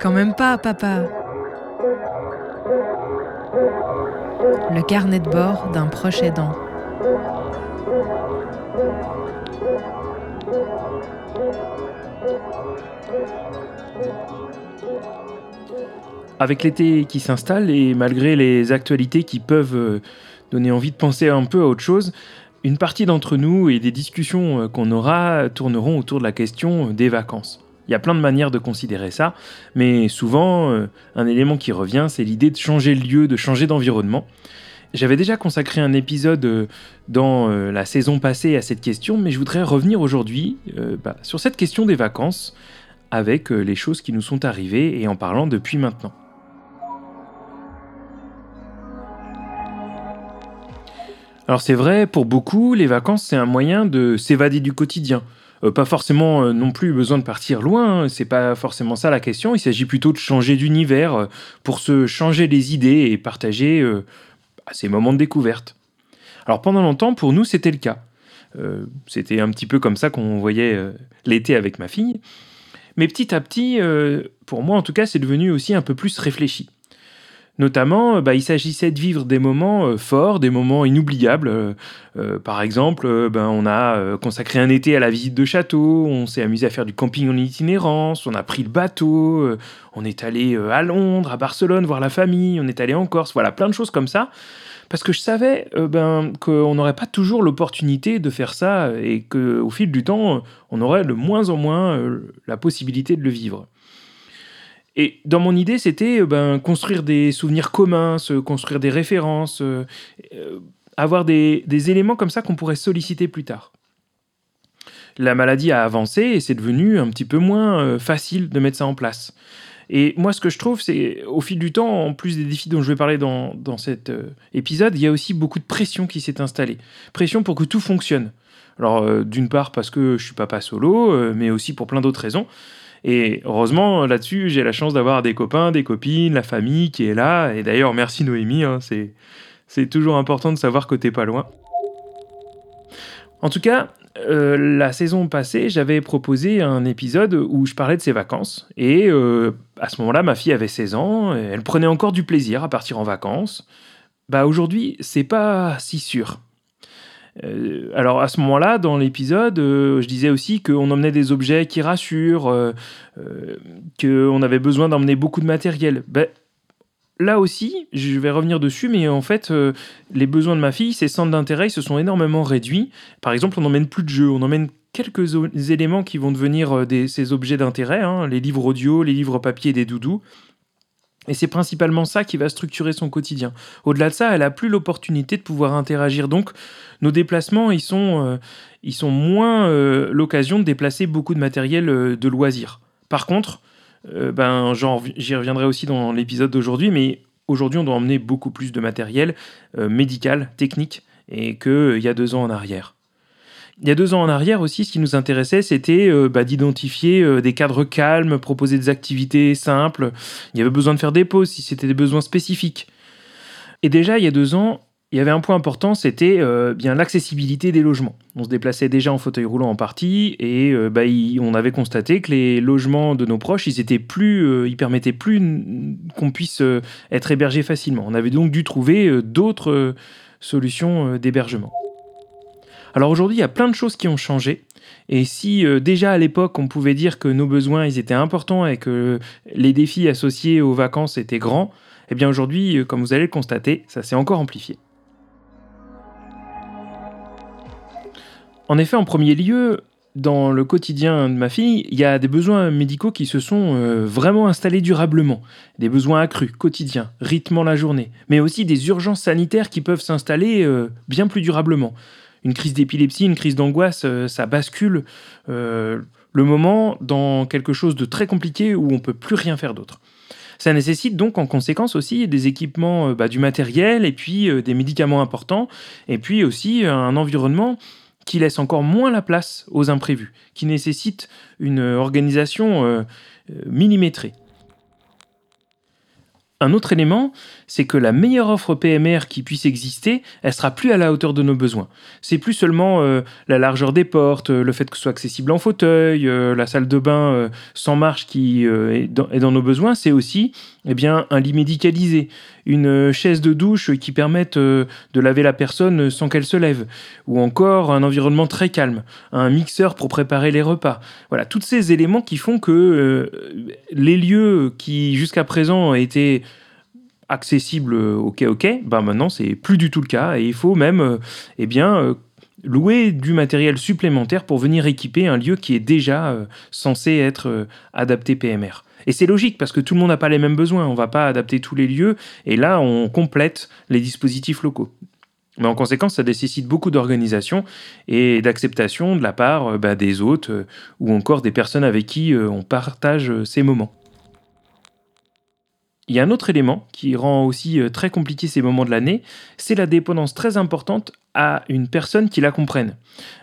Quand même pas, papa. Le carnet de bord d'un proche aidant. Avec l'été qui s'installe et malgré les actualités qui peuvent euh, donner envie de penser un peu à autre chose, une partie d'entre nous et des discussions euh, qu'on aura tourneront autour de la question des vacances. Il y a plein de manières de considérer ça, mais souvent, euh, un élément qui revient, c'est l'idée de changer le lieu, de changer d'environnement. J'avais déjà consacré un épisode dans la saison passée à cette question, mais je voudrais revenir aujourd'hui bah, sur cette question des vacances, avec les choses qui nous sont arrivées et en parlant depuis maintenant. Alors c'est vrai, pour beaucoup, les vacances, c'est un moyen de s'évader du quotidien. Euh, pas forcément euh, non plus besoin de partir loin, hein, c'est pas forcément ça la question, il s'agit plutôt de changer d'univers euh, pour se changer les idées et partager bah, ces moments de découverte. Alors pendant longtemps, pour nous, c'était le cas. c'était un petit peu comme ça qu'on voyait l'été avec ma fille. Mais petit à petit, pour moi en tout cas, c'est devenu aussi un peu plus réfléchi. Notamment, euh, bah, il s'agissait de vivre des moments euh, forts, des moments inoubliables. Euh, par exemple, ben, on a consacré un été à la visite de château, on s'est amusé à faire du camping en itinérance, on a pris le bateau, on est allé à Londres, à Barcelone voir la famille, on est allé en Corse, voilà, plein de choses comme ça. Parce que je savais ben, qu'on n'aurait pas toujours l'opportunité de faire ça et qu'au fil du temps, on aurait de moins en moins la possibilité de le vivre. Et dans mon idée, c'était euh, ben, construire des souvenirs communs, se construire des références, euh, euh, avoir des, éléments comme ça qu'on pourrait solliciter plus tard. La maladie a avancé et c'est devenu un petit peu moins facile de mettre ça en place. Et moi, ce que je trouve, c'est au fil du temps, en plus des défis dont je vais parler dans, cet épisode, il y a aussi beaucoup de pression qui s'est installée. Pression pour que tout fonctionne. Alors, d'une part parce que je suis papa solo, mais aussi pour plein d'autres raisons. Et heureusement, là-dessus, j'ai la chance d'avoir des copains, des copines, la famille qui est là. Et d'ailleurs, merci Noémie, hein, c'est toujours important de savoir que t'es pas loin. En tout cas, euh, la saison passée, j'avais proposé un épisode où je parlais de ses vacances. Et euh, à ce moment-là, ma fille avait 16 ans, elle prenait encore du plaisir à partir en vacances. Bah aujourd'hui, c'est pas si sûr. Euh, alors à ce moment-là, dans l'épisode, euh, je disais aussi qu'on emmenait des objets qui rassurent, euh, qu'on avait besoin d'emmener beaucoup de matériel. Ben, là aussi, je vais revenir dessus, mais en fait, les besoins de ma fille, ses centres d'intérêt, se sont énormément réduits. Par exemple, on n'emmène plus de jeux, on emmène quelques éléments qui vont devenir ces objets d'intérêt, hein, les livres audio, les livres papier des doudous. Et c'est principalement ça qui va structurer son quotidien. Au-delà de ça, elle a plus l'opportunité de pouvoir interagir. Donc, nos déplacements, ils sont, euh, ils sont moins euh, l'occasion de déplacer beaucoup de matériel euh, de loisirs. Par contre, ben, j'y reviendrai aussi dans l'épisode d'aujourd'hui, mais aujourd'hui, on doit emmener beaucoup plus de matériel médical, technique, et qu'il y a deux ans en arrière. Il y a deux ans en arrière aussi, ce qui nous intéressait, c'était euh, bah, d'identifier euh, des cadres calmes, proposer des activités simples. Il y avait besoin de faire des pauses si c'était des besoins spécifiques. Et déjà, il y a deux ans, il y avait un point important, c'était euh, bien l'accessibilité des logements. On se déplaçait déjà en fauteuil roulant en partie et bah, on avait constaté que les logements de nos proches, ils étaient plus, ils permettaient plus qu'on puisse être hébergé facilement. On avait donc dû trouver d'autres solutions d'hébergement. Alors aujourd'hui, il y a plein de choses qui ont changé. Et si euh, déjà à l'époque on pouvait dire que nos besoins étaient importants et que les défis associés aux vacances étaient grands, eh bien aujourd'hui, euh, comme vous allez le constater, ça s'est encore amplifié. En effet, en premier lieu, dans le quotidien de ma fille, il y a des besoins médicaux qui se sont euh, vraiment installés durablement. Des besoins accrus, quotidiens, rythmant la journée, mais aussi des urgences sanitaires qui peuvent s'installer bien plus durablement une crise d'épilepsie, une crise d'angoisse, euh, ça bascule euh, le moment dans quelque chose de très compliqué où on peut plus rien faire d'autre. Ça nécessite donc en conséquence aussi des équipements, euh, bah, du matériel et puis des médicaments importants et puis aussi un environnement qui laisse encore moins la place aux imprévus, qui nécessite une organisation millimétrée. Un autre élément, c'est que la meilleure offre PMR qui puisse exister, elle sera plus à la hauteur de nos besoins. C'est plus seulement euh, la largeur des portes, le fait que ce soit accessible en fauteuil, la salle de bain sans marche qui est dans, nos besoins, c'est aussi eh bien, un lit médicalisé, une chaise de douche qui permette de laver la personne sans qu'elle se lève, ou encore un environnement très calme, un mixeur pour préparer les repas. Voilà, tous ces éléments qui font que euh, les lieux qui jusqu'à présent étaient accessibles ok ok, ben maintenant c'est plus du tout le cas et il faut même euh, eh bien euh, louer du matériel supplémentaire pour venir équiper un lieu qui est déjà censé être adapté PMR. Et c'est logique parce que tout le monde n'a pas les mêmes besoins. On va pas adapter tous les lieux et là on complète les dispositifs locaux. Mais en conséquence, ça nécessite beaucoup d'organisation et d'acceptation de la part euh, bah, des hôtes euh, ou encore des personnes avec qui euh, on partage ces moments. Il y a un autre élément qui rend aussi très compliqué ces moments de l'année, c'est la dépendance très importante à une personne qui la comprenne.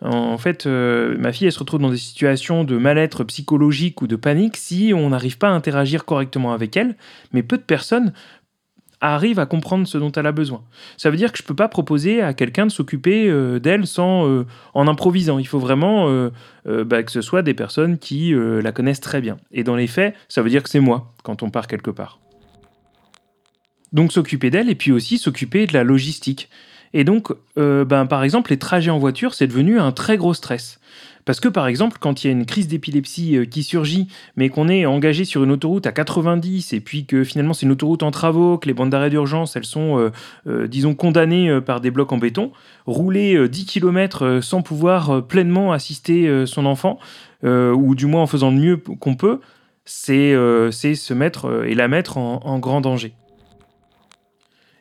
En fait, ma fille, elle se retrouve dans des situations de mal-être psychologique ou de panique si on n'arrive pas à interagir correctement avec elle, mais peu de personnes arrive à comprendre ce dont elle a besoin. Ça veut dire que je ne peux pas proposer à quelqu'un de s'occuper euh, d'elle sans euh, en improvisant. Il faut vraiment euh, bah, que ce soit des personnes qui la connaissent très bien. Et dans les faits, ça veut dire que c'est moi quand on part quelque part. Donc s'occuper d'elle et puis aussi s'occuper de la logistique. Et donc, ben, par exemple, les trajets en voiture, c'est devenu un très gros stress. Parce que par exemple, quand il y a une crise d'épilepsie euh, qui surgit, mais qu'on est engagé sur une autoroute à 90, et puis que finalement c'est une autoroute en travaux, que les bandes d'arrêt d'urgence, elles sont, euh, euh, disons, condamnées par des blocs en béton, rouler 10 km sans pouvoir pleinement assister son enfant, ou du moins en faisant le mieux qu'on peut, c'est se mettre et la mettre en grand danger.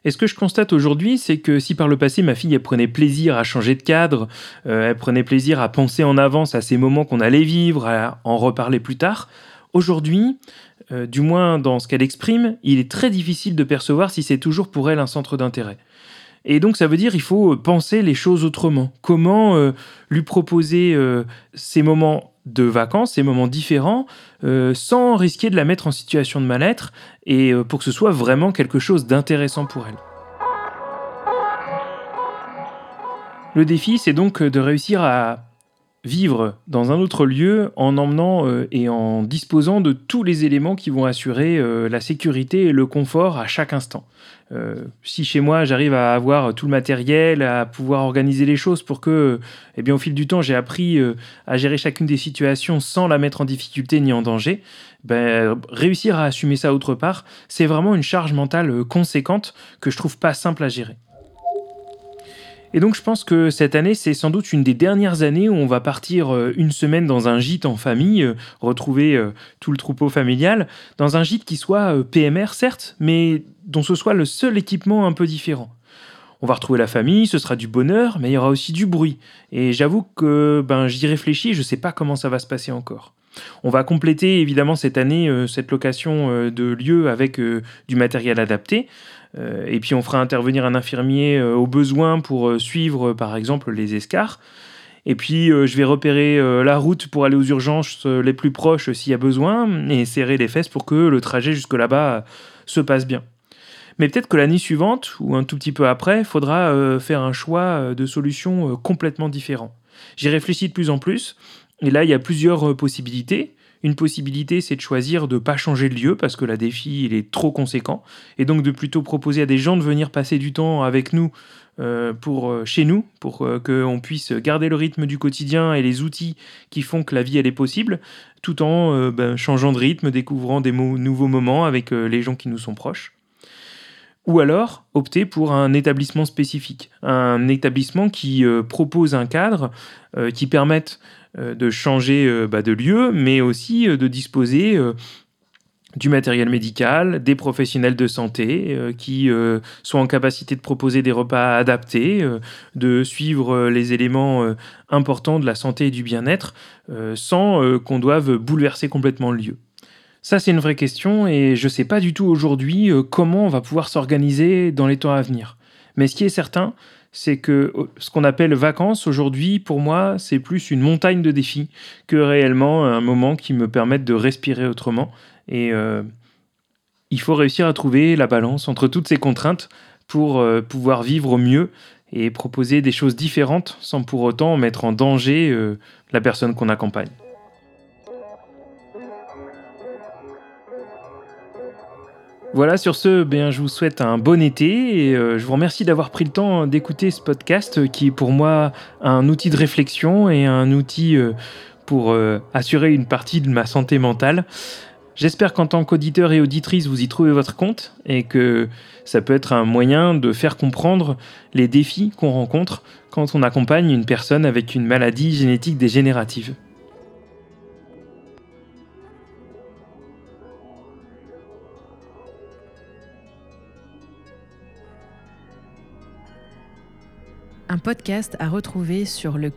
Et ce que je constate aujourd'hui, c'est que si par le passé ma fille elle prenait plaisir à changer de cadre, euh, elle prenait plaisir à penser en avance à ces moments qu'on allait vivre, à en reparler plus tard, aujourd'hui, euh, du moins dans ce qu'elle exprime, il est très difficile de percevoir si c'est toujours pour elle un centre d'intérêt. Et donc ça veut dire il faut penser les choses autrement. Comment euh, lui proposer ces moments de vacances, ces moments différents, euh, sans risquer de la mettre en situation de mal-être, et euh, pour que ce soit vraiment quelque chose d'intéressant pour elle. Le défi, c'est donc de réussir à vivre dans un autre lieu en emmenant euh, et en disposant de tous les éléments qui vont assurer euh, la sécurité et le confort à chaque instant. Euh, si chez moi j'arrive à avoir tout le matériel, à pouvoir organiser les choses pour que, eh bien, au fil du temps, j'ai appris à gérer chacune des situations sans la mettre en difficulté ni en danger, ben, réussir à assumer ça autre part, c'est vraiment une charge mentale conséquente que je trouve pas simple à gérer. Et donc je pense que cette année, c'est sans doute une des dernières années où on va partir euh, une semaine dans un gîte en famille, euh, retrouver euh, tout le troupeau familial, dans un gîte qui soit PMR certes, mais dont ce soit le seul équipement un peu différent. On va retrouver la famille, ce sera du bonheur, mais il y aura aussi du bruit. Et j'avoue que ben, j'y réfléchis, je ne sais pas comment ça va se passer encore. On va compléter évidemment cette année cette location de lieu avec du matériel adapté. Euh, et puis on fera intervenir un infirmier euh, au besoin pour euh, suivre par exemple les escars. Et puis je vais repérer la route pour aller aux urgences les plus proches s'il y a besoin et serrer les fesses pour que le trajet jusque là-bas se passe bien. Mais peut-être que l'année suivante, ou un tout petit peu après, il faudra faire un choix de solutions complètement différents. J'y réfléchis de plus en plus, et là il y a plusieurs possibilités. Une possibilité, c'est de choisir de ne pas changer de lieu parce que la défi, il est trop conséquent. Et donc de plutôt proposer à des gens de venir passer du temps avec nous euh, pour euh, chez nous, pour euh, qu'on puisse garder le rythme du quotidien et les outils qui font que la vie, elle est possible, tout en ben, changeant de rythme, découvrant des nouveaux moments avec les gens qui nous sont proches. Ou alors opter pour un établissement spécifique, un établissement qui propose un cadre qui permette de changer euh, bah, de lieu, mais aussi euh, de disposer du matériel médical, des professionnels de santé qui sont en capacité de proposer des repas adaptés, de suivre les éléments importants de la santé et du bien-être sans qu'on doive bouleverser complètement le lieu. Ça, c'est une vraie question et je ne sais pas du tout aujourd'hui comment on va pouvoir s'organiser dans les temps à venir. Mais ce qui est certain, c'est que euh, ce qu'on appelle vacances aujourd'hui, pour moi, c'est plus une montagne de défis que réellement un moment qui me permette de respirer autrement. Et euh, il faut réussir à trouver la balance entre toutes ces contraintes pour euh, pouvoir vivre mieux et proposer des choses différentes sans pour autant mettre en danger la personne qu'on accompagne. Voilà, sur ce, bien, je vous souhaite un bon été et euh, je vous remercie d'avoir pris le temps d'écouter ce podcast qui est pour moi un outil de réflexion et un outil pour assurer une partie de ma santé mentale. J'espère qu'en tant qu'auditeur et auditrice, vous y trouvez votre compte et que ça peut être un moyen de faire comprendre les défis qu'on rencontre quand on accompagne une personne avec une maladie génétique dégénérative. Un podcast à retrouver sur le.